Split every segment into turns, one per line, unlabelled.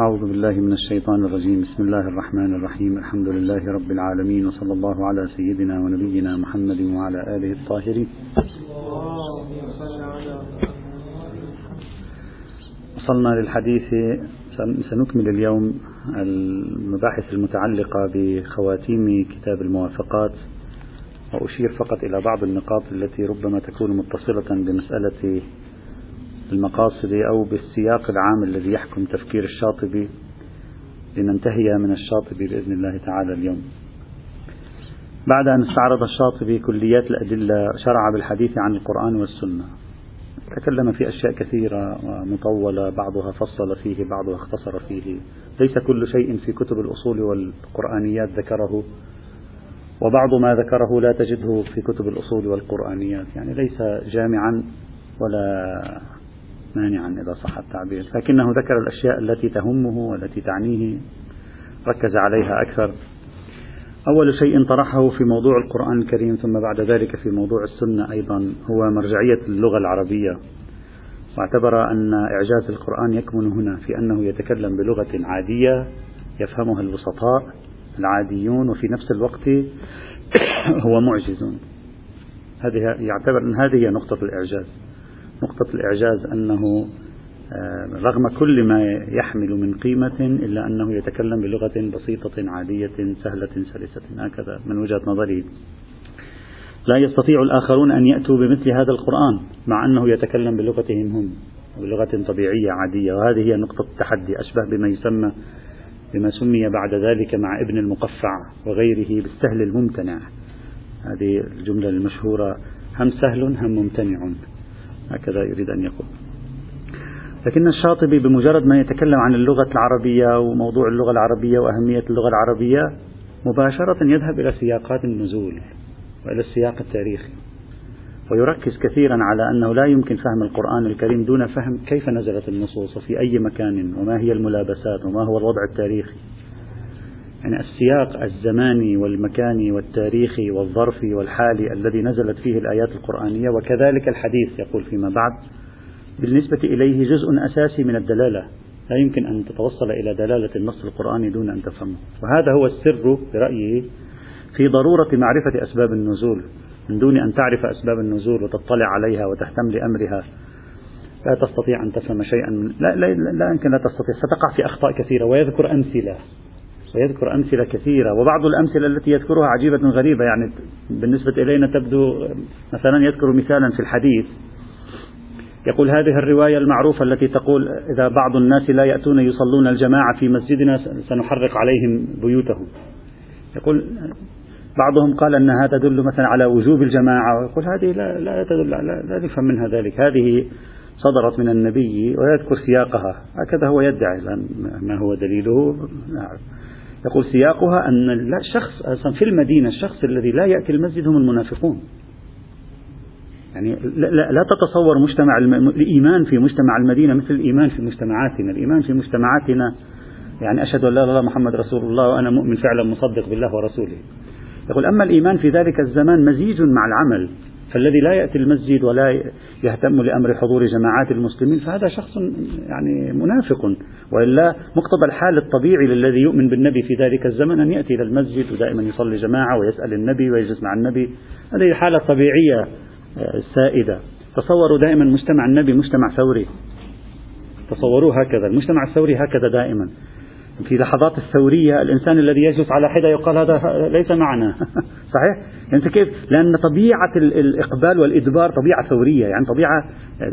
أعوذ بالله من الشيطان الرجيم. بسم الله الرحمن الرحيم. الحمد لله رب العالمين وصلى الله على سيدنا ونبينا محمد وعلى آله الطاهرين. وصلنا للحديث. سنكمل اليوم المباحث المتعلقة بخواتيم كتاب الموافقات وأشير فقط إلى بعض النقاط التي ربما تكون متصلة بمسألة المقاصد أو بالسياق العام الذي يحكم تفكير الشاطبي لننتهي من الشاطبي بإذن الله تعالى اليوم. بعد أن استعرض الشاطبي كليات الأدلة شرع بالحديث عن القرآن والسنة. تكلم في أشياء كثيرة ومطولة بعضها فصل فيه بعضها اختصر فيه. ليس كل شيء في كتب الأصول والقرآنيات ذكره وبعض ما ذكره لا تجده في كتب الأصول والقرآنيات. يعني ليس جامعا ولا مانعا إذا صح التعبير. لكنه ذكر الأشياء التي تهمه والتي تعنيه ركز عليها أكثر. أول شيء طرحه في موضوع القرآن الكريم ثم بعد ذلك في موضوع السنة أيضا هو مرجعية اللغة العربية. واعتبر أن إعجاز القرآن يكمن هنا في أنه يتكلم بلغة عادية يفهمها البسطاء العاديون وفي نفس الوقت هو معجز. هذه يعتبر أن هذه هي نقطة الإعجاز. نقطة الإعجاز أنه آه، رغم كل ما يحمل من قيمة إلا أنه يتكلم بلغة بسيطة عادية سهلة سلسة هكذا من وجهة نظري. لا يستطيع الآخرون أن يأتوا بمثل هذا القرآن مع أنه يتكلم بلغتهم هم بلغة طبيعية عادية وهذه هي نقطة التحدي أشبه بما يسمى بما سمي بعد ذلك مع ابن المقفع وغيره بالسهل الممتنع. هذه الجملة المشهورة هم سهل هم ممتنع. هكذا يريد أن يقول. لكن الشاطبي بمجرد ما يتكلم عن اللغة العربية وموضوع اللغة العربية وأهمية اللغة العربية مباشرة يذهب إلى سياقات النزول وإلى السياق التاريخي. ويركز كثيرا على أنه لا يمكن فهم القرآن الكريم دون فهم كيف نزلت النصوص في أي مكان وما هي الملابسات وما هو الوضع التاريخي. يعني السياق الزماني والمكاني والتاريخي والظرفي والحالي الذي نزلت فيه الآيات القرآنية وكذلك الحديث يقول فيما بعد بالنسبة إليه جزء أساسي من الدلالة لا يمكن أن تتوصل إلى دلالة النص القرآني دون أن تفهمه. وهذا هو السر برأيي في ضرورة معرفة أسباب النزول. من دون أن تعرف أسباب النزول وتطلع عليها وتهتم لأمرها لا تستطيع أن تفهم شيئا من لا, لا, لا يمكن لا تستطيع. ستقع في أخطاء كثيرة ويذكر أمثلة. ويذكر أمثلة كثيرة وبعض الأمثلة التي يذكرها عجيبة غريبة يعني بالنسبة إلينا تبدو مثلا يذكر مثالا في الحديث. يقول هذه الرواية المعروفة التي تقول إذا بعض الناس لا يأتون يصلون الجماعة في مسجدنا سنحرق عليهم بيوتهم. يقول بعضهم قال أن هذا يدل مثلا على وجوب الجماعة ويقول هذه لا, لا تدل لا, لا نفهم منها ذلك. هذه صدرت من النبي ويذكر سياقها. هكذا هو يدعي ما هو دليله؟ نعم. يقول سياقها أن الشخص أصلا في المدينة الشخص الذي لا يأتي المسجد هم المنافقون. يعني لا, لا تتصور مجتمع الإيمان في مجتمع المدينة مثل الإيمان في مجتمعاتنا. الإيمان في مجتمعاتنا يعني أشهد أن لا إله إلا محمد رسول الله وأنا مؤمن فعلا مصدق بالله ورسوله. يقول أما الإيمان في ذلك الزمان مزيج مع العمل. فالذي لا يأتي المسجد ولا يهتم لأمر حضور جماعات المسلمين فهذا شخص يعني منافق وإلا مقتضى الحال الطبيعي للذي يؤمن بالنبي في ذلك الزمن أن يأتي إلى المسجد ودائما يصلي جماعة ويسأل النبي ويجلس مع النبي. هذه الحالة الطبيعية السائدة تصوروا دائما مجتمع النبي مجتمع ثوري. تصوروه هكذا المجتمع الثوري هكذا دائما. في لحظات الثورية الإنسان الذي يجلس على حدة يقال هذا ليس معنا صحيح؟ أنت كيف؟ لأن طبيعة الإقبال والإدبار طبيعة ثورية يعني طبيعة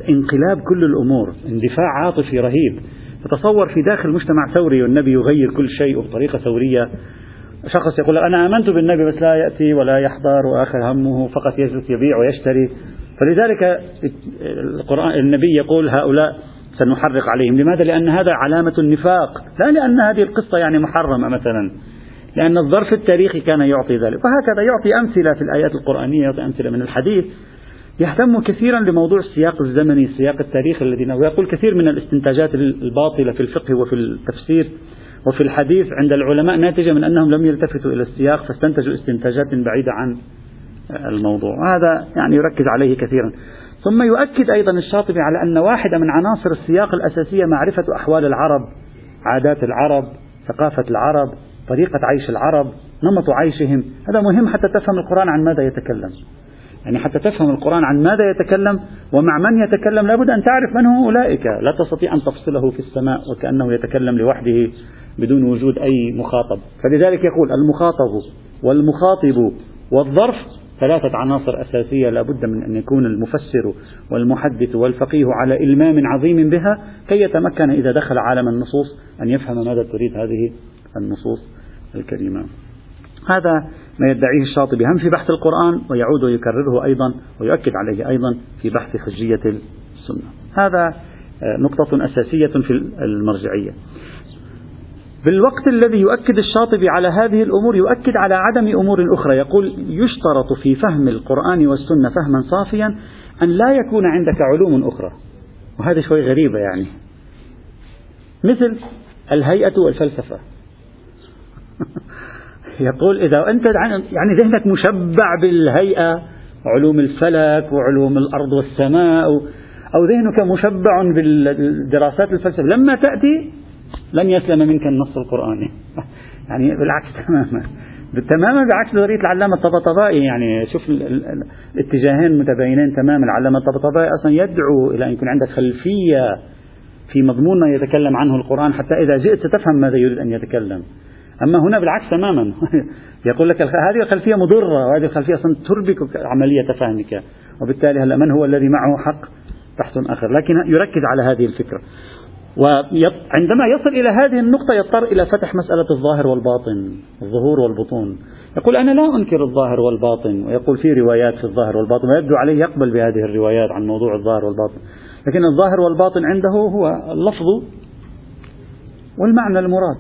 انقلاب كل الأمور اندفاع عاطفي رهيب تتصور في داخل مجتمع ثوري والنبي يغير كل شيء بطريقة ثورية شخص يقول أنا آمنت بالنبي بس لا يأتي ولا يحضر وآخر همه فقط يجلس يبيع ويشتري فلذلك القرآن النبي يقول هؤلاء سنحرق عليهم. لماذا؟ لأن هذا علامة النفاق. لا لأن هذه القصة يعني محرمة مثلا. لأن الظرف التاريخي كان يعطي ذلك. وهكذا يعطي أمثلة في الآيات القرآنية يعطي أمثلة من الحديث. يهتم كثيرا لموضوع السياق الزمني السياق التاريخي الذي ويقول كثير من الاستنتاجات الباطلة في الفقه وفي التفسير وفي الحديث عند العلماء ناتجة من أنهم لم يلتفتوا إلى السياق فاستنتجوا استنتاجات بعيدة عن الموضوع. وهذا يعني يركز عليه كثيرا. ثم يؤكد أيضا الشاطبي على أن واحدة من عناصر السياق الأساسية معرفة أحوال العرب عادات العرب ثقافة العرب طريقة عيش العرب نمط عيشهم. هذا مهم حتى تفهم القرآن عن ماذا يتكلم. يعني حتى تفهم القرآن عن ماذا يتكلم ومع من يتكلم لابد أن تعرف من هم أولئك. لا تستطيع أن تفصله في السماء وكأنه يتكلم لوحده بدون وجود أي مخاطب. فلذلك يقول المخاطب والمخاطب والظرف ثلاثة عناصر أساسية لا بد من أن يكون المفسر والمحدث والفقيه على إلمام عظيم بها كي يتمكن إذا دخل عالم النصوص أن يفهم ماذا تريد هذه النصوص الكريمة. هذا ما يدعيه الشاطبي. هم في بحث القرآن ويعود ويكرره أيضا ويؤكد عليه أيضا في بحث حجية السنة. هذا نقطة أساسية في المرجعية. بالوقت الذي يؤكد الشاطبي على هذه الأمور يؤكد على عدم أمور أخرى. يقول يشترط في فهم القرآن والسنة فهما صافيا أن لا يكون عندك علوم أخرى. وهذا شوي غريبة يعني. مثل الهيئة والفلسفة. يقول إذا أنت يعني ذهنك مشبع بالهيئة علوم الفلك وعلوم الأرض والسماء أو ذهنك مشبع بالدراسات الفلسفة لما تأتي لن يسلم منك النص القرآني. يعني بالعكس تماما. تماما بعكس نظرية العلامة الطبطبائي يعني شوف الاتجاهين متباينين تماما. العلامة الطبطبائي أصلا يدعو إلى أن يكون عندك خلفية في مضمون ما يتكلم عنه القرآن حتى إذا جئت ستفهم ماذا يريد أن يتكلم. أما هنا بالعكس تماما. يقول لك هذه الخلفية مضرة وهذه الخلفية أصلا تربك عملية فهمك. وبالتالي هلا من هو الذي معه حق؟ بحث آخر. لكن يركز على هذه الفكرة. وعندما يصل إلى هذه النقطة يضطر إلى فتح مسألة الظاهر والباطن الظهور والبطون. يقول أنا لا أنكر الظاهر والباطن ويقول في روايات في الظاهر والباطن ويبدو عليه يقبل بهذه الروايات عن موضوع الظاهر والباطن. لكن الظاهر والباطن عنده هو اللفظ والمعنى المراد.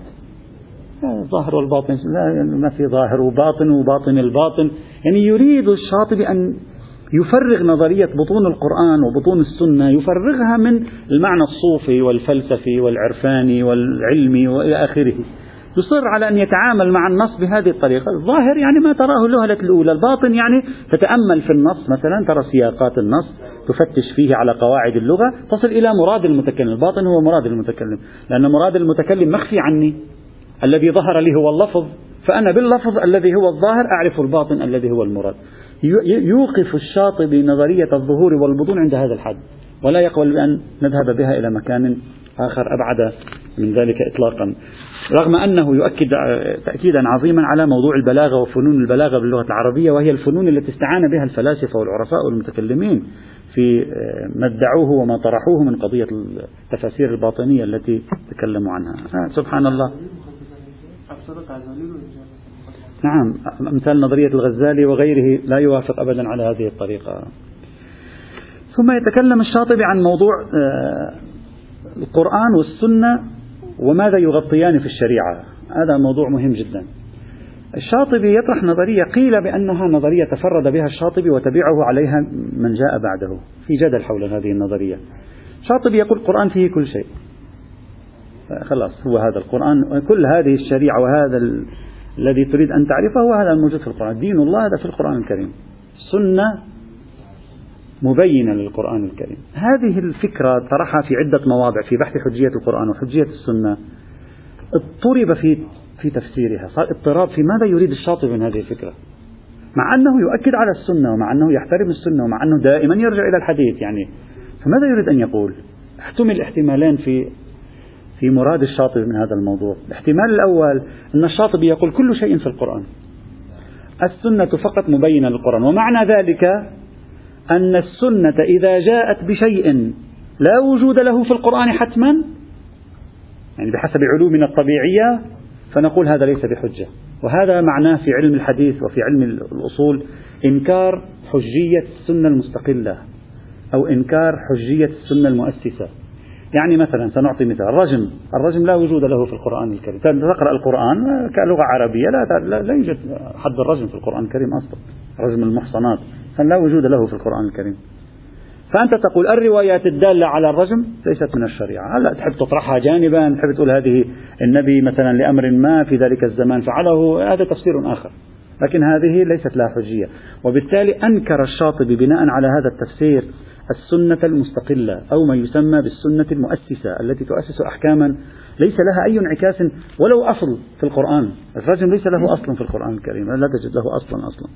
الظاهر والباطن لا ما في ظاهر وباطن وباطن الباطن. يعني يريد الشاطبي أن يفرغ نظرية بطون القرآن وبطون السنة يفرغها من المعنى الصوفي والفلسفي والعرفاني والعلمي وإلى آخره. يصر على أن يتعامل مع النص بهذه الطريقة. الظاهر يعني ما تراه الوهلة الأولى الباطن يعني تتأمل في النص. مثلا ترى سياقات النص تفتش فيه على قواعد اللغة تصل إلى مراد المتكلم. الباطن هو مراد المتكلم. لأن مراد المتكلم مخفي عني. الذي ظهر لي هو اللفظ فأنا باللفظ الذي هو الظاهر أعرف الباطن الذي هو المراد. يوقف الشاطبي نظرية الظهور والبطون عند هذا الحد ولا يقبل بأن نذهب بها إلى مكان آخر أبعد من ذلك إطلاقا. رغم أنه يؤكد تأكيدا عظيما على موضوع البلاغة وفنون البلاغة باللغة العربية وهي الفنون التي استعان بها الفلاسفة والعرفاء والمتكلمين في ما ادعوه وما طرحوه من قضية التفاسير الباطنية التي تكلموا عنها. سبحان الله. نعم أمثال نظرية الغزالي وغيره لا يوافق أبدا على هذه الطريقة. ثم يتكلم الشاطبي عن موضوع آه، القرآن والسنة وماذا يغطيان في الشريعة. هذا موضوع مهم جدا. الشاطبي يطرح نظرية قيل بأنها نظرية تفرد بها الشاطبي وتبعه عليها من جاء بعده في جدل حول هذه النظرية. الشاطبي يقول القرآن فيه كل شيء. خلاص هو هذا القرآن كل هذه الشريعة وهذا الذي تريد أن تعرفه هو هذا الموجود في القرآن. دين الله هذا في القرآن الكريم. السنة مبينة للقرآن الكريم. هذه الفكرة طرحها في عدة مواضع في بحث حجية القرآن وحجية السنة. اضطرب في في تفسيرها. صار اضطراب في ماذا يريد الشاطبي من هذه الفكرة؟ مع أنه يؤكد على السنة ومع أنه يحترم السنة ومع أنه دائما يرجع إلى الحديث يعني. فماذا يريد أن يقول؟ احتمل احتمالين في في مراد الشاطبي من هذا الموضوع. الاحتمال الأول أن الشاطبي يقول كل شيء في القرآن. السنة فقط مبينة للقرآن. ومعنى ذلك أن السنة إذا جاءت بشيء لا وجود له في القرآن حتما يعني بحسب علومنا الطبيعية فنقول هذا ليس بحجة. وهذا معناه في علم الحديث وفي علم الأصول إنكار حجية السنة المستقلة أو إنكار حجية السنة المؤسسة. يعني مثلا سنعطي مثال الرجم الرجم لا وجود له في القرآن الكريم. تقرأ القرآن كلغة عربية لا, لا, لا يوجد حد الرجم في القرآن الكريم أصلا رجم المحصنات. لا وجود له في القرآن الكريم؟ فأنت تقول الروايات الدالة على الرجم ليست من الشريعة. هلا تحب تطرحها جانبا تحب تقول هذه النبي مثلا لأمر ما في ذلك الزمان فعله هذا تفسير آخر. لكن هذه ليست لها حجية. وبالتالي أنكر الشاطبي بناء على هذا التفسير السنة المستقلة أو ما يسمى بالسنة المؤسسة التي تؤسس أحكاما. ليس لها أي انعكاس ولو أصل في القرآن. الرجم ليس له أصل في القرآن الكريم لا تجد له أصلا أصلا.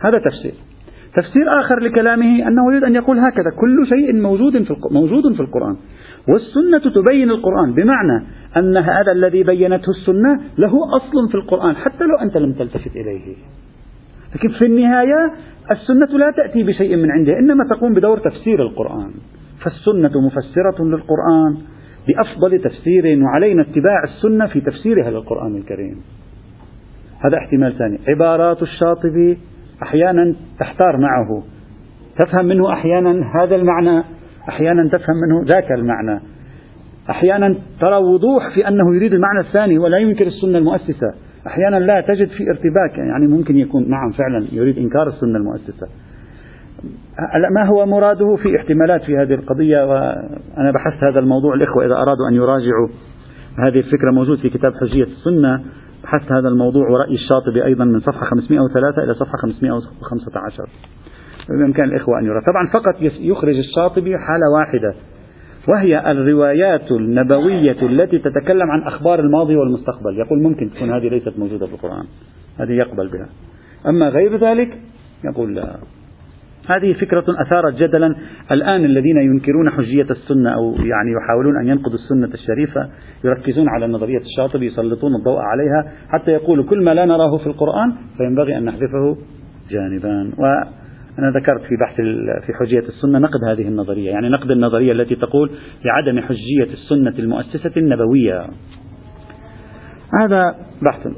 هذا تفسير. تفسير آخر لكلامه أنه يريد أن يقول هكذا كل شيء موجود في موجود في القرآن. والسنة تبين القرآن بمعنى أن هذا الذي بينته السنة له أصل في القرآن حتى لو أنت لم تلتفت إليه. لكن في النهاية السنة لا تأتي بشيء من عندها إنما تقوم بدور تفسير القرآن. فالسنة مفسرة للقرآن بأفضل تفسير وعلينا اتباع السنة في تفسيرها للقرآن الكريم. هذا احتمال ثاني. عبارات الشاطبي أحيانا تحتار معه. تفهم منه أحيانا هذا المعنى أحيانا تفهم منه ذاك المعنى. أحيانا ترى وضوح في أنه يريد المعنى الثاني ولا ينكر السنة المؤسسة. أحيانا لا تجد في ارتباك يعني ممكن يكون نعم فعلا يريد إنكار السنة المؤسسة. ما هو مراده في احتمالات في هذه القضية؟ وأنا بحثت هذا الموضوع الإخوة إذا أرادوا أن يراجعوا هذه الفكرة موجود في كتاب حجية السنة. بحثت هذا الموضوع ورأي الشاطبي أيضا من صفحة 503 إلى صفحة 515 بإمكان الإخوة أن يرى. طبعا فقط يخرج الشاطبي حالة واحدة. وهي الروايات النبوية التي تتكلم عن أخبار الماضي والمستقبل. يقول ممكن تكون هذه ليست موجودة في القرآن. هذه يقبل بها. أما غير ذلك يقول لا. هذه فكرة أثارت جدلا الآن الذين ينكرون حجية السنة أو يعني يحاولون أن ينقضوا السنة الشريفة يركزون على نظرية الشاطبي يسلطون الضوء عليها حتى يقولوا كل ما لا نراه في القرآن فينبغي أن نحذفه جانبا. أنا ذكرت في بحث في حجية السنة نقد هذه النظرية يعني نقد النظرية التي تقول بعدم حجية السنة المؤسسة النبوية. هذا بحث.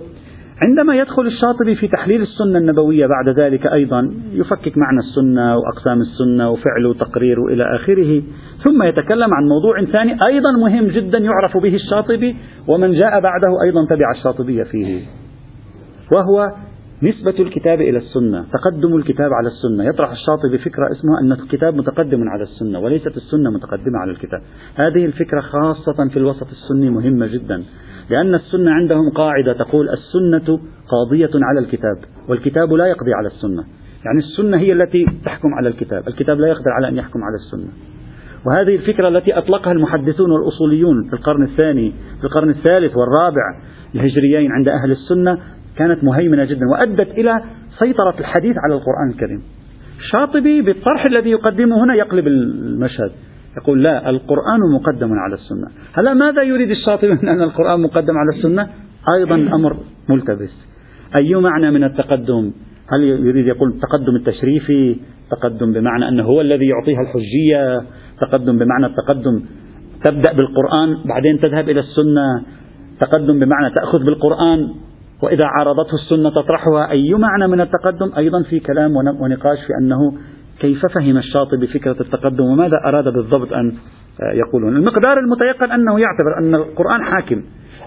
عندما يدخل الشاطبي في تحليل السنة النبوية بعد ذلك أيضا يفكك معنى السنة وأقسام السنة وفعله وتقريره إلى آخره ثم يتكلم عن موضوع ثاني أيضا مهم جدا يعرف به الشاطبي ومن جاء بعده أيضا تبع الشاطبية فيه وهو نسبة الكتاب إلى السنة تقدم الكتاب على السنة. يطرح الشاطبي فكرة اسمها أن الكتاب متقدم على السنة وليست السنة متقدمة على الكتاب. هذه الفكرة خاصة في الوسط السني مهمة جدا لأن السنة عندهم قاعدة تقول السنة قاضية على الكتاب والكتاب لا يقضي على السنة. يعني السنة هي التي تحكم على الكتاب الكتاب لا يقدر على أن يحكم على السنة. وهذه الفكرة التي أطلقها المحدثون والأصوليون في القرن الثاني في القرن الثالث والرابع الهجريين عند أهل السنة كانت مهيمنة جدا وأدت إلى سيطرة الحديث على القرآن الكريم. الشاطبي بالطرح الذي يقدمه هنا يقلب المشهد. يقول لا القرآن مقدم على السنة. هلا ماذا يريد الشاطبي من أن القرآن مقدم على السنة؟ أيضا أمر ملتبس. أي معنى من التقدم؟ هل يريد يقول التقدم التشريفي تقدم بمعنى أنه هو الذي يعطيها الحجية تقدم بمعنى التقدم تبدأ بالقرآن بعدين تذهب إلى السنة تقدم بمعنى تأخذ بالقرآن؟ وإذا عارضته السنة تطرحها أي معنى من التقدم؟ أيضا في كلام ونقاش في أنه كيف فهم الشاطبي فكرة التقدم وماذا أراد بالضبط أن يقولون. المقدار المتيقن أنه يعتبر أن القرآن حاكم.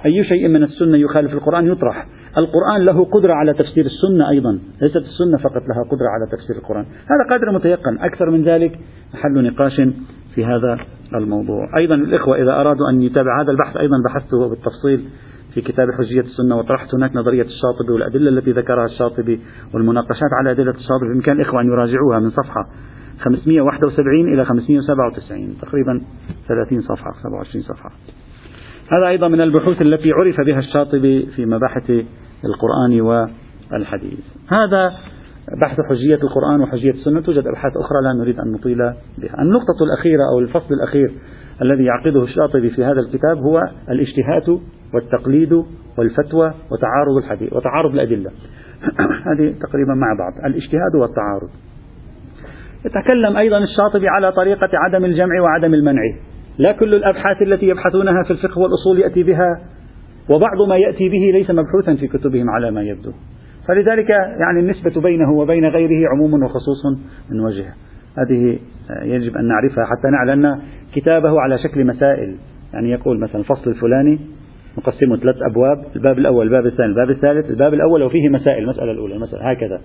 أي شيء من السنة يخالف القرآن يطرح. القرآن له قدرة على تفسير السنة أيضا. ليست السنة فقط لها قدرة على تفسير القرآن. هذا قدر متيقن. أكثر من ذلك محل نقاش في هذا الموضوع. أيضا الإخوة إذا أرادوا أن يتابع هذا البحث أيضا بحثته بالتفصيل في كتاب حجية السنة وطرحت هناك نظرية الشاطبي والأدلة التي ذكرها الشاطبي والمناقشات على أدلة الشاطبي. بإمكان الإخوة أن يراجعوها من صفحة 571 إلى 597 تقريبا 30 صفحة 27 صفحة. هذا أيضا من البحوث التي عرف بها الشاطبي في مباحث القرآن والحديث. هذا بحث حجية القرآن وحجية السنة توجد أبحاث أخرى لا نريد أن نطيل بها. النقطة الأخيرة أو الفصل الأخير الذي يعقده الشاطبي في هذا الكتاب هو الاجتهاد والتقليد والفتوى وتعارض الحديث وتعارض الأدلة. هذه تقريبا مع بعض. الاجتهاد والتعارض. يتكلم أيضا الشاطبي على طريقة عدم الجمع وعدم المنع. لا كل الأبحاث التي يبحثونها في الفقه والأصول يأتي بها وبعض ما يأتي به ليس مبحوثا في كتبهم على ما يبدو. فلذلك يعني النسبة بينه وبين غيره عموم وخصوص من وجه هذه يجب أن نعرفها حتى نعلم أن كتابه على شكل مسائل. يعني يقول مثلا الفصل الفلاني نقسمه ثلاث أبواب الباب الأول الباب الثاني الباب الثالث الباب الأول وفيه مسائل المسألة الأولى المسألة هكذا.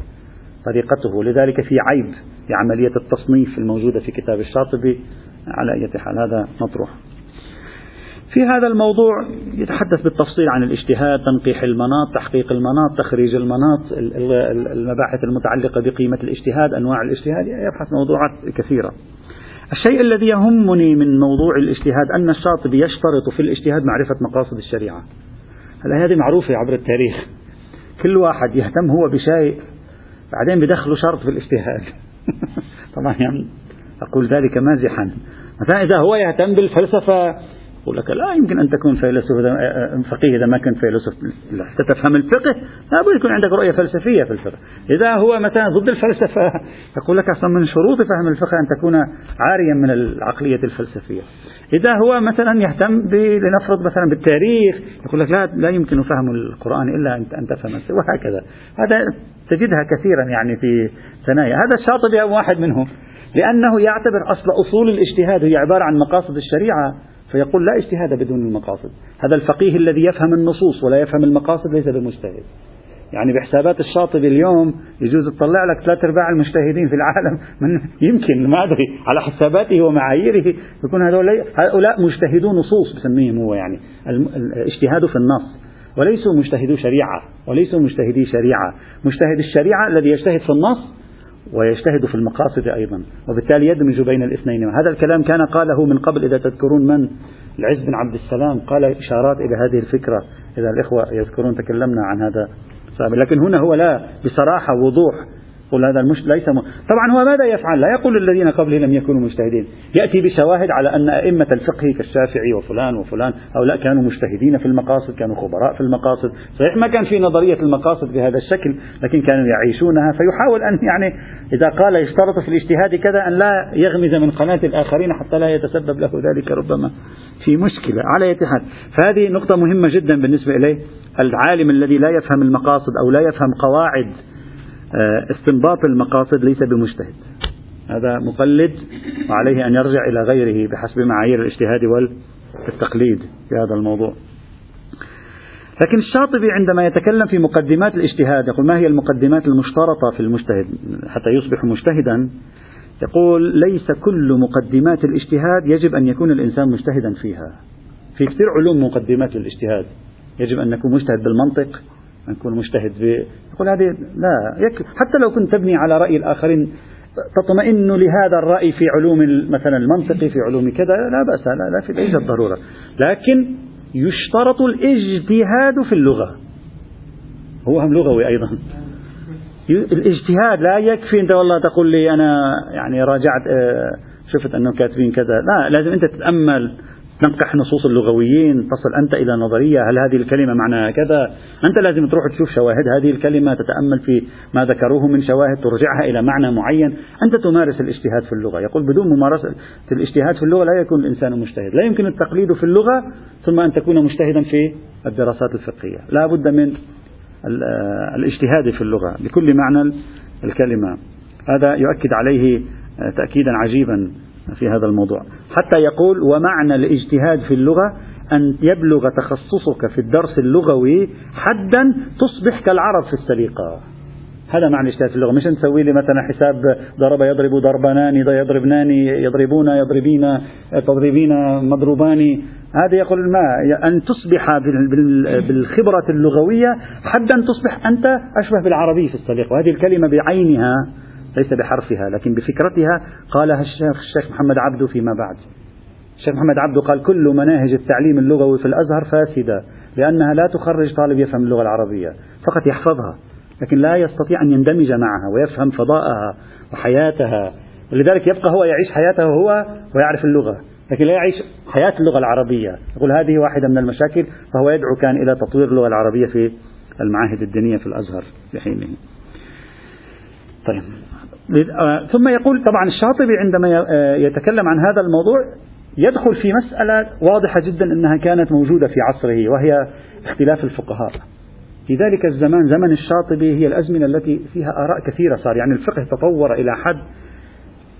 طريقته لذلك في عيب في عملية التصنيف الموجودة في كتاب الشاطبي على أي حال. هذا مطروح. في هذا الموضوع يتحدث بالتفصيل عن الاجتهاد تنقيح المناط تحقيق المناط تخريج المناط المباحث المتعلقة بقيمة الاجتهاد أنواع الاجتهاد يبحث موضوعات كثيرة. الشيء الذي يهمني من موضوع الاجتهاد أن الشاطبي يشترط في الاجتهاد معرفة مقاصد الشريعة. هلا هذه معروفة عبر التاريخ. كل واحد يهتم هو بشيء بعدين بدخلوا شرط في الاجتهاد. طبعا يعني أقول ذلك مازحا. مثلا إذا هو يهتم بالفلسفة يقول لك لا يمكن أن تكون فيلسوف فقيه إذا ما كنت فيلسوف حتى تفهم الفقه لابد يكون عندك رؤية فلسفية في الفقه. إذا هو مثلا ضد الفلسفة يقول لك أصلا من شروط فهم الفقه أن تكون عاريا من العقلية الفلسفية. إذا هو مثلا يهتم لنفرض مثلا بالتاريخ يقول لك لا لا يمكن فهم القرآن إلا أن تفهم وهكذا. هذا تجدها كثيرا يعني في ثنايا هذا الشاطبي واحد منهم لأنه يعتبر أصل أصول الاجتهاد هي عبارة عن مقاصد الشريعة. فيقول لا اجتهاد بدون المقاصد. هذا الفقيه الذي يفهم النصوص ولا يفهم المقاصد ليس بمجتهد. يعني بحسابات الشاطبي اليوم يجوز تطلع لك ثلاث أرباع المجتهدين في العالم من يمكن ما أدري على حساباته ومعاييره. يكون هذول هؤلاء مجتهدو نصوص بسميهم هو يعني. الاجتهاد في النص. وليسوا مجتهدو شريعة وليسوا مجتهدي شريعة. مجتهد الشريعة الذي يجتهد في النص ويجتهد في المقاصد أيضا. وبالتالي يدمج بين الاثنين. هذا الكلام كان قاله من قبل إذا تذكرون من؟ العز بن عبد السلام. قال إشارات إلى هذه الفكرة. إذا الإخوة يذكرون تكلمنا عن هذا. لكن هنا هو لا بصراحة وضوح. يقول هذا المش... ليس م... طبعا هو ماذا يفعل؟ لا يقول الذين قبله لم يكونوا مجتهدين، يأتي بشواهد على أن أئمة الفقه كالشافعي وفلان وفلان هؤلاء كانوا مجتهدين في المقاصد، كانوا خبراء في المقاصد، صحيح ما كان في نظرية المقاصد بهذا الشكل، لكن كانوا يعيشونها. فيحاول أن يعني إذا قال يشترط في الاجتهاد كذا أن لا يغمز من قناة الآخرين حتى لا يتسبب له ذلك ربما في مشكلة، على حال، فهذه نقطة مهمة جدا بالنسبة إليه، العالم الذي لا يفهم المقاصد أو لا يفهم قواعد استنباط المقاصد ليس بمجتهد. هذا مقلد وعليه أن يرجع إلى غيره بحسب معايير الاجتهاد والتقليد في هذا الموضوع. لكن الشاطبي عندما يتكلم في مقدمات الاجتهاد يقول ما هي المقدمات المشترطة في المجتهد؟ حتى يصبح مجتهدا يقول ليس كل مقدمات الاجتهاد يجب أن يكون الإنسان مجتهدا فيها. في كثير علوم مقدمات للاجتهاد يجب أن نكون مجتهد بالمنطق نكون مجتهد يقول هذه لا حتى لو كنت تبني على رأي الآخرين تطمئن لهذا الرأي في علوم مثلا المنطق في علوم كذا لا بأس لا, لا في ليست ضرورة لكن يشترط الاجتهاد في اللغة. هو هم لغوي أيضا. الاجتهاد لا يكفي أنت والله تقول لي أنا يعني راجعت آه، شفت أنه كاتبين كذا. لا لازم أنت تتأمل تنقح نصوص اللغويين. تصل أنت إلى نظرية. هل هذه الكلمة معناها كذا؟ أنت لازم تروح تشوف شواهد هذه الكلمة تتأمل في ما ذكروه من شواهد ترجعها إلى معنى معين. أنت تمارس الاجتهاد في اللغة. يقول بدون ممارسة الاجتهاد في اللغة لا يكون الإنسان مجتهد. لا يمكن التقليد في اللغة ثم أن تكون مجتهدا في الدراسات الفقهية. لا بد من الاجتهاد في اللغة. بكل معنى الكلمة. هذا يؤكد عليه تأكيدا عجيبا. في هذا الموضوع. حتى يقول ومعنى الاجتهاد في اللغة أن يبلغ تخصصك في الدرس اللغوي حدا تصبح كالعرب في السليقة. هذا معنى الاجتهاد في اللغة. مش نسوي لي مثلا حساب ضرب يضرب ضربنان يضربنان يضربون يضربين تضربين مضروبان هذا يقول ما؟ أن تصبح بالخبرة اللغوية حدا تصبح أنت أشبه بالعربي في السليقة. وهذه الكلمة بعينها ليس بحرفها لكن بفكرتها قالها الشيخ الشيخ محمد عبده فيما بعد. الشيخ محمد عبده قال كل مناهج التعليم اللغوي في الأزهر فاسدة لأنها لا تخرج طالب يفهم اللغة العربية فقط يحفظها لكن لا يستطيع أن يندمج معها ويفهم فضاءها وحياتها. ولذلك يبقى هو يعيش حياته هو ويعرف اللغة لكن لا يعيش حياة اللغة العربية. يقول هذه واحدة من المشاكل فهو يدعو كان إلى تطوير اللغة العربية في المعاهد الدينية في الأزهر في حينه طيب. ثم يقول طبعا الشاطبي عندما آه، يتكلم عن هذا الموضوع يدخل في مسألة واضحة جدا أنها كانت موجودة في عصره وهي اختلاف الفقهاء. في ذلك الزمان زمن الشاطبي هي الأزمنة التي فيها آراء كثيرة صار. يعني الفقه تطور إلى حد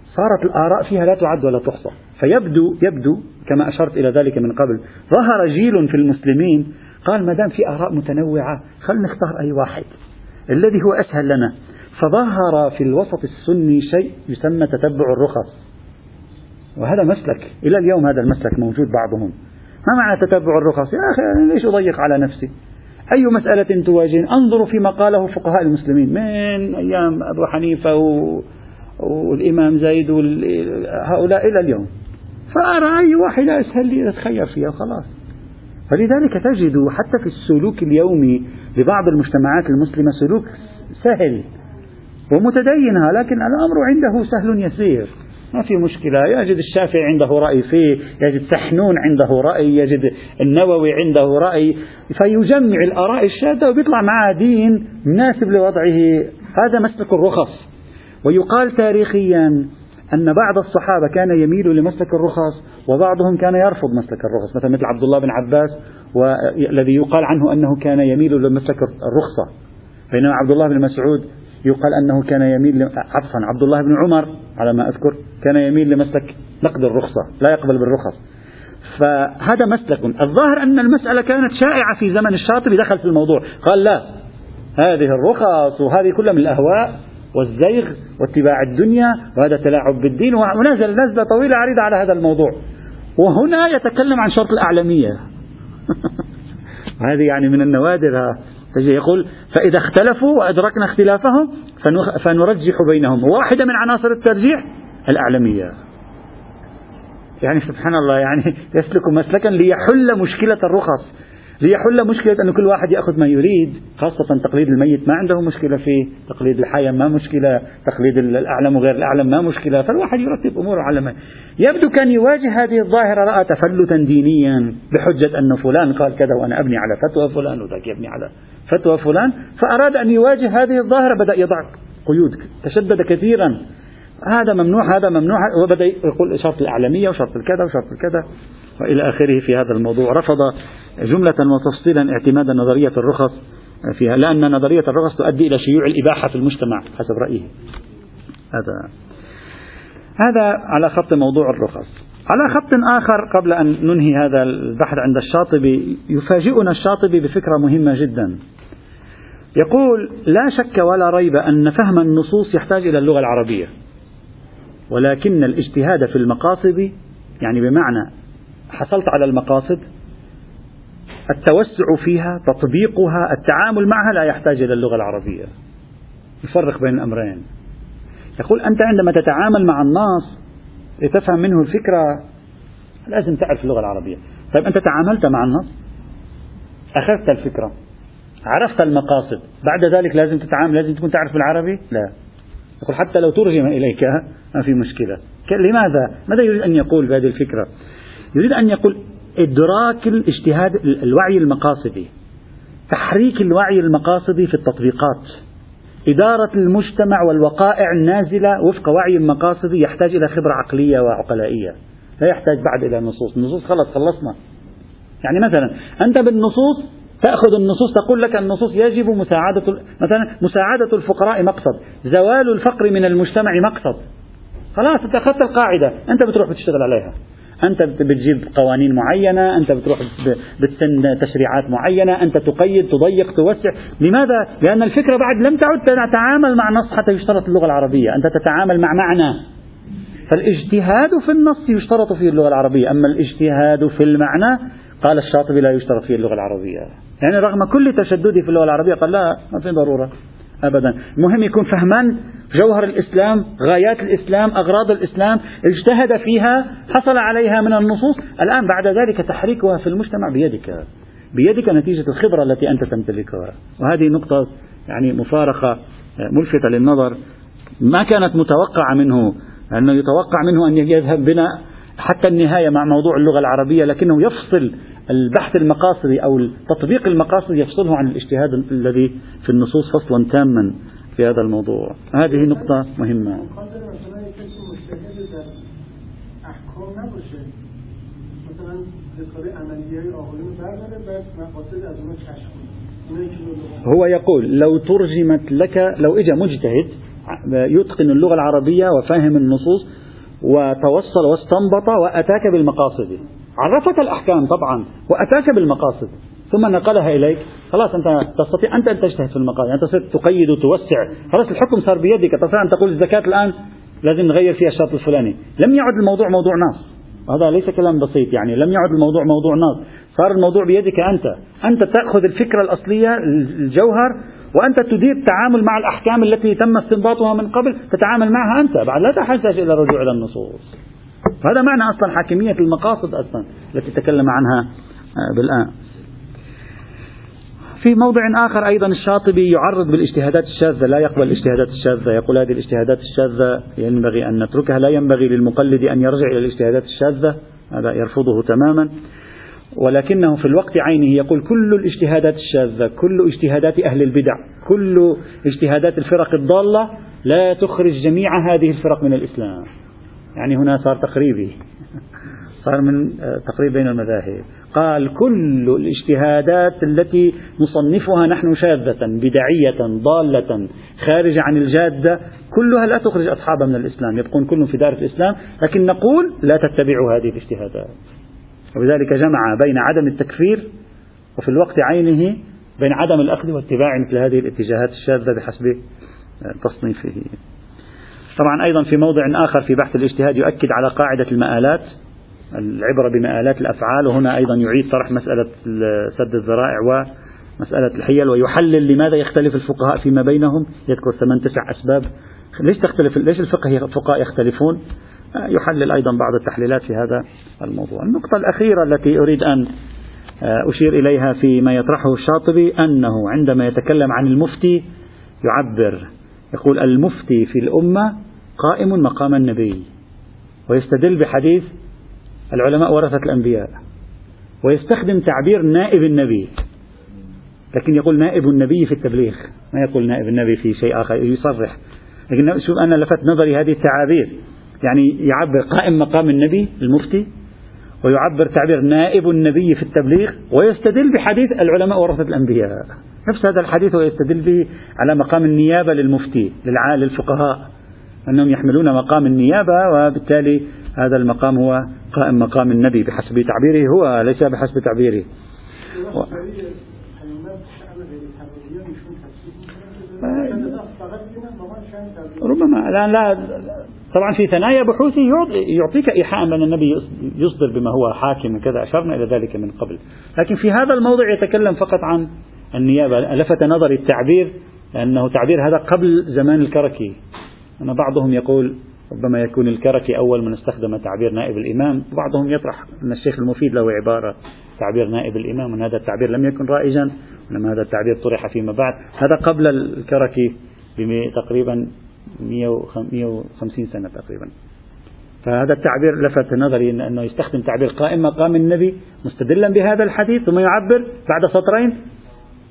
صارت الآراء فيها لا تعد ولا تحصى. فيبدو يبدو كما أشرت إلى ذلك من قبل ظهر جيل في المسلمين قال ما دام في آراء متنوعة خلينا نختار أي واحد. الذي هو أسهل لنا. فظهر في الوسط السني شيء يسمى تتبع الرخص. وهذا مسلك. إلى اليوم هذا المسلك موجود بعضهم. ما معنى تتبع الرخص؟ يا أخي ليش أضيق على نفسي؟ أي مسألة تواجهني؟ أنظروا فيما قاله فقهاء المسلمين. من أيام أبو حنيفة و... والإمام زيد هؤلاء إلى اليوم. فأرى أي واحدة أسهل لي أتخير فيها وخلاص. فلذلك تجد حتى في السلوك اليومي لبعض المجتمعات المسلمة سلوك سهل. ومتدينها لكن الأمر عنده سهل يسير. ما في مشكلة. يجد الشافعي عنده رأي فيه يجد سحنون عنده رأي يجد النووي عنده رأي فيجمع الآراء الشاذة وبيطلع معها دين مناسب لوضعه. هذا مسلك الرخص. ويقال تاريخيا أن بعض الصحابة كان يميل لمسلك الرخص وبعضهم كان يرفض مسلك الرخص مثلا مثل عبد الله بن عباس والذي يقال عنه أنه كان يميل لمسلك الرخصة. بينما عبد الله بن مسعود يقال أنه كان يميل عفوا عبد الله بن عمر على ما أذكر كان يميل لمسلك نقد الرخصة لا يقبل بالرخص. فهذا مسلك. الظاهر أن المسألة كانت شائعة في زمن الشاطبي دخل في الموضوع. قال لا هذه الرخص وهذه كلها من الأهواء والزيغ واتباع الدنيا وهذا تلاعب بالدين ونزل نزلة طويلة عريضة على هذا الموضوع. وهنا يتكلم عن شرط الأعلمية. هذه يعني من النوادر يقول فإذا اختلفوا وأدركنا اختلافهم فنرجح بينهم. واحدة من عناصر الترجيح الأعلمية. يعني سبحان الله يعني يسلك مسلكا ليحل مشكلة الرخص. ليحل مشكلة أن كل واحد يأخذ ما يريد خاصة تقليد الميت ما عنده مشكلة فيه تقليد الحي ما مشكلة تقليد الأعلم وغير الأعلم ما مشكلة. فالواحد يرتب أموره على ما. يبدو كان يواجه هذه الظاهرة رأى تفلتا دينيا بحجة أن فلان قال كذا وأنا أبني على فتوى فلان وذاك يبني على فتوى فلان فأراد أن يواجه هذه الظاهرة بدأ يضع قيود تشدد كثيرا. هذا ممنوع هذا ممنوع وبدأ يقول شرط الأعلمية وشرط الكذا وشرط الكذا وإلى آخره في هذا الموضوع. رفض جملة وتفصيلا اعتماد نظرية الرخص فيها لأن نظرية الرخص تؤدي إلى شيوع الإباحة في المجتمع حسب رأيه. هذا. هذا على خط موضوع الرخص. على خط آخر قبل أن ننهي هذا البحث عند الشاطبي يفاجئنا الشاطبي بفكرة مهمة جدا. يقول لا شك ولا ريب أن فهم النصوص يحتاج إلى اللغة العربية. ولكن الاجتهاد في المقاصد يعني بمعنى حصلت على المقاصد التوسع فيها تطبيقها التعامل معها لا يحتاج إلى اللغة العربية. يفرق بين الأمرين. يقول أنت عندما تتعامل مع النص لتفهم منه الفكرة لازم تعرف اللغة العربية. طيب أنت تعاملت مع النص أخذت الفكرة؟ عرفت المقاصد. بعد ذلك لازم تتعامل لازم تكون تعرف بالعربي؟ لا. يقول حتى لو ترجم إليك ما في مشكلة. لماذا؟ ماذا يريد أن يقول بهذه الفكرة؟ يريد أن يقول إدراك الاجتهاد الوعي المقاصدي. تحريك الوعي المقاصدي في التطبيقات. إدارة المجتمع والوقائع النازلة وفق وعي المقاصدي يحتاج إلى خبرة عقلية وعقلائية. لا يحتاج بعد إلى نصوص. النصوص خلص خلصنا. يعني مثلا أنت بالنصوص تأخذ النصوص تقول لك النصوص يجب مساعدة مثلا مساعدة الفقراء مقصد زوال الفقر من المجتمع مقصد. خلاص أنت أخذت القاعدة أنت بتروح بتشتغل عليها. أنت بتجيب قوانين معينة أنت بتروح بتسن تشريعات معينة أنت تقيد تضيق توسع. لماذا؟ لأن الفكرة بعد لم تعد تتعامل مع نص حتى يشترط اللغة العربية. أنت تتعامل مع معنى. فالاجتهاد في النص يشترط فيه اللغة العربية. أما الاجتهاد في المعنى قال الشاطبي لا يشترط فيه اللغة العربية. يعني رغم كل تشددي في اللغة العربية قال لا ما في ضرورة أبدا. المهم يكون فهمان جوهر الإسلام غايات الإسلام أغراض الإسلام اجتهد فيها حصل عليها من النصوص. الآن بعد ذلك تحريكها في المجتمع بيدك بيدك نتيجة الخبرة التي أنت تمتلكها. وهذه نقطة يعني مفارقة ملفتة للنظر. ما كانت متوقعة منه أنه يتوقع منه أن يذهب بنا حتى النهاية مع موضوع اللغة العربية لكنه يفصل البحث المقاصدي أو التطبيق المقاصدي يفصله عن الاجتهاد الذي في النصوص فصلا تاما في هذا الموضوع. هذه نقطة مهمة. هو يقول لو ترجمت لك لو اجى مجتهد يتقن اللغة العربية وفاهم النصوص وتوصل واستنبط وأتاك بالمقاصد. عرفك الأحكام طبعا وأتاك بالمقاصد. ثم نقلها إليك. خلاص أنت تستطيع أنت أن تجتهد في المقاصد. أنت صرت تقيد وتوسع. خلاص الحكم صار بيدك. تستطيع أن تقول الزكاة الآن لازم نغير فيها الشرط الفلاني. لم يعد الموضوع موضوع نص هذا ليس كلام بسيط يعني. لم يعد الموضوع موضوع نص صار الموضوع بيدك أنت. أنت تأخذ الفكرة الأصلية الجوهر وأنت تدير التعامل مع الأحكام التي تم استنباطها من قبل تتعامل معها أنت. بعد لا تحتاج إلى الرجوع إلى النصوص. هذا معنى أصلا حاكمية المقاصد أصلا التي تكلم عنها آه، بالآن. في موضع آخر أيضا الشاطبي يعرض بالاجتهادات الشاذة لا يقبل الاجتهادات الشاذة يقول هذه الاجتهادات الشاذة ينبغي أن نتركها لا ينبغي للمقلد أن يرجع إلى الاجتهادات الشاذة هذا يرفضه تماما. ولكنه في الوقت عينه يقول كل الاجتهادات الشاذة كل اجتهادات أهل البدع كل اجتهادات الفرق الضالة لا تخرج جميع هذه الفرق من الإسلام. يعني هنا صار تقريبي. صار من آه، تقريب بين المذاهب. قال كل الاجتهادات التي نصنفها نحن شاذة بدعية ضالة خارجة عن الجادة كلها لا تخرج أصحابها من الإسلام يبقون كلهم في دائرة الإسلام لكن نقول لا تتبعوا هذه الاجتهادات. وبذلك جمع بين عدم التكفير وفي الوقت عينه بين عدم الأخذ واتباع مثل هذه الاتجاهات الشاذة بحسب آه، تصنيفه طبعا أيضا في موضع آخر في بحث الاجتهاد يؤكد على قاعدة المآلات العبرة بمآلات الأفعال وهنا أيضا يعيد طرح مسألة سد الذرائع ومسألة الحيل ويحلل لماذا يختلف الفقهاء فيما بينهم. يذكر ثمان تسع أسباب. ليش تختلف ليش الفقه الفقهاء يختلفون؟ يحلل أيضا بعض التحليلات في هذا الموضوع. النقطة الأخيرة التي أريد أن أشير إليها فيما يطرحه الشاطبي أنه عندما يتكلم عن المفتي يعبر يقول المفتي في الأمة قائم مقام النبي ويستدل بحديث العلماء ورثة الأنبياء ويستخدم تعبير نائب النبي لكن يقول نائب النبي في التبليغ ما يقول نائب النبي في شيء آخر يصرح. لكن شوف أنا لفت نظري هذه التعابير يعني يعبر قائم مقام النبي المفتي ويعبر تعبير نائب النبي في التبليغ ويستدل بحديث العلماء ورثة الأنبياء. نفس هذا الحديث ويستدل به على مقام النيابة للمفتي للفقهاء. أنهم يحملون مقام النيابة وبالتالي هذا المقام هو قائم مقام النبي بحسب تعبيره. هو ليس بحسب تعبيره. و... ربما لا لا طبعا في ثنايا بحوثه يعطيك إيحاء أن النبي يصدر بما هو حاكم وكذا. أشرنا إلى ذلك من قبل. لكن في هذا الموضع يتكلم فقط عن النيابة. لفت نظري التعبير لأنه تعبير هذا قبل زمان الكركي. أن بعضهم يقول ربما يكون الكركي أول من استخدم تعبير نائب الإمام بعضهم يطرح أن الشيخ المفيد له عبارة تعبير نائب الإمام وأن هذا التعبير لم يكن رائجا وأن هذا التعبير طرح فيما بعد. هذا قبل الكركي تقريبا 150 سنة تقريبا. فهذا التعبير لفت نظري أنه يستخدم تعبير قائم مقام النبي مستدلا بهذا الحديث ثم يعبر بعد سطرين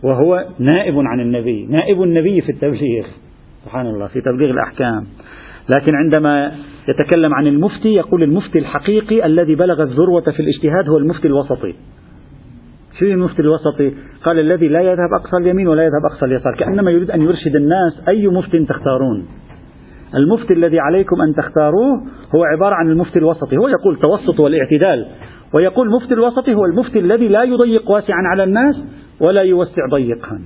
وهو نائب عن النبي نائب النبي في التبليغ. سبحان الله في تبليغ الأحكام. لكن عندما يتكلم عن المفتي يقول المفتي الحقيقي الذي بلغ الذروة في الاجتهاد هو المفتي الوسطي. شو المفتي الوسطي؟ قال الذي لا يذهب أقصى اليمين ولا يذهب أقصى اليسار كأنما يريد أن يرشد الناس أي مفتي تختارون. المفتي الذي عليكم أن تختاروه هو عبارة عن المفتي الوسطي. هو يقول التوسط والاعتدال ويقول المفتي الوسطي هو المفتي الذي لا يضيق واسعا على الناس ولا يوسع ضيقا.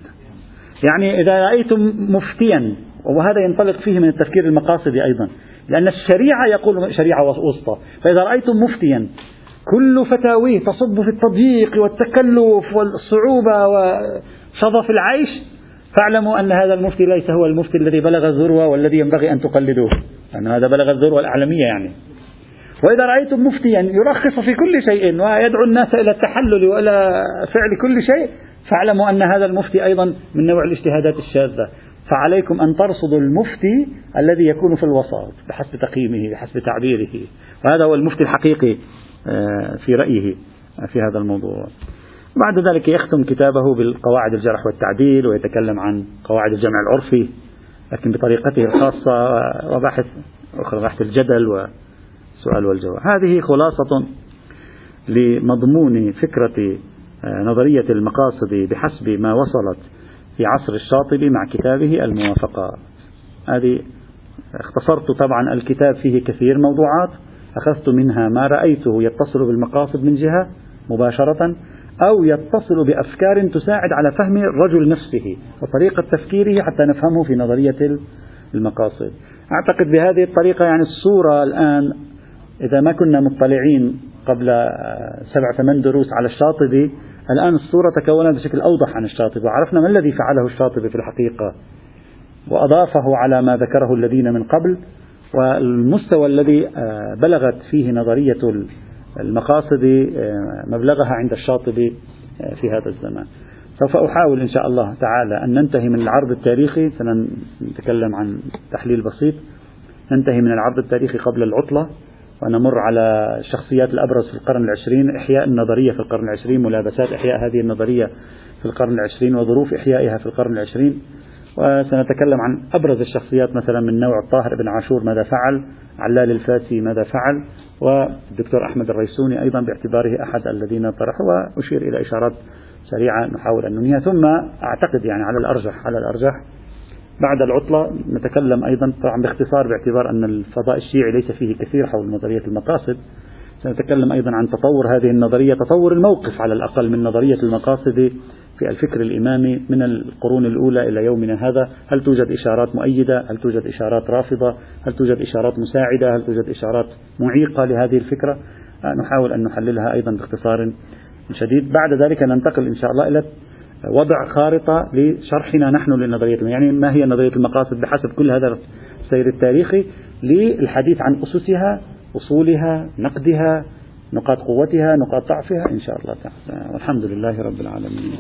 يعني إذا رأيتم مفتيا وهذا ينطلق فيه من التفكير المقاصدي أيضا. لأن الشريعة يقول شريعة وسطى. فإذا رأيتم مفتيا كل فتاويه تصب في التضييق والتكلف والصعوبة وشظف العيش فاعلموا أن هذا المفتي ليس هو المفتي الذي بلغ الذروة والذي ينبغي أن تقلدوه. لأن هذا بلغ الذروة الأعلمية يعني. وإذا رأيتم مفتيا يرخص في كل شيء ويدعو الناس إلى التحلل وإلى فعل كل شيء فاعلموا أن هذا المفتي أيضا من نوع الاجتهادات الشاذة. فعليكم أن ترصدوا المفتي الذي يكون في الوسط بحسب تقييمه بحسب تعبيره. وهذا هو المفتي الحقيقي آه، في رأيه في هذا الموضوع. بعد ذلك يختم كتابه بالقواعد الجرح والتعديل ويتكلم عن قواعد الجمع العرفي لكن بطريقته الخاصة وبحث أخرى بحث الجدل والسؤال والجواب. هذه خلاصة لمضمون فكرة آه، نظرية المقاصد بحسب ما وصلت في عصر الشاطبي مع كتابه الموافقات. هذه اختصرت طبعا الكتاب فيه كثير موضوعات أخذت منها ما رأيته يتصل بالمقاصد من جهة مباشرة أو يتصل بأفكار تساعد على فهم الرجل نفسه وطريقة تفكيره حتى نفهمه في نظرية المقاصد. أعتقد بهذه الطريقة يعني الصورة الآن إذا ما كنا مطلعين قبل سبع ثمان دروس على الشاطبي. الآن الصورة تكونت بشكل أوضح عن الشاطبي. وعرفنا ما الذي فعله الشاطبي في الحقيقة. وأضافه على ما ذكره الذين من قبل. والمستوى الذي آه، بلغت فيه نظرية المقاصد آه، مبلغها عند الشاطبي آه، في هذا الزمان. سوف أحاول إن شاء الله تعالى أن ننتهي من العرض التاريخي. سنتكلم عن تحليل بسيط. ننتهي من العرض التاريخي قبل العطلة. ونمر على الشخصيات الأبرز في القرن العشرين إحياء النظرية في القرن العشرين ملابسات إحياء هذه النظرية في القرن العشرين وظروف إحيائها في القرن العشرين. وسنتكلم عن أبرز الشخصيات مثلا من نوع الطاهر بن عاشور ماذا فعل؟ علال الفاسي ماذا فعل؟ والدكتور أحمد الريسوني أيضا باعتباره أحد الذين طرحوا وأشير إلى إشارات سريعة نحاول أن ننهيها. ثم أعتقد يعني على الأرجح على الأرجح بعد العطلة نتكلم أيضا طبعا باختصار باعتبار أن الفضاء الشيعي ليس فيه كثير حول نظرية المقاصد. سنتكلم أيضا عن تطور هذه النظرية تطور الموقف على الأقل من نظرية المقاصد في الفكر الإمامي من القرون الأولى إلى يومنا هذا. هل توجد إشارات مؤيدة؟ هل توجد إشارات رافضة؟ هل توجد إشارات مساعدة؟ هل توجد إشارات معيقة لهذه الفكرة؟ نحاول أن نحللها أيضا باختصار شديد. بعد ذلك ننتقل إن شاء الله إلى وضع خارطة لشرحنا نحن للنظرية يعني ما هي نظرية المقاصد بحسب كل هذا السير التاريخي للحديث عن أسسها أصولها نقدها نقاط قوتها نقاط ضعفها إن شاء الله تعالى. والحمد لله رب العالمين.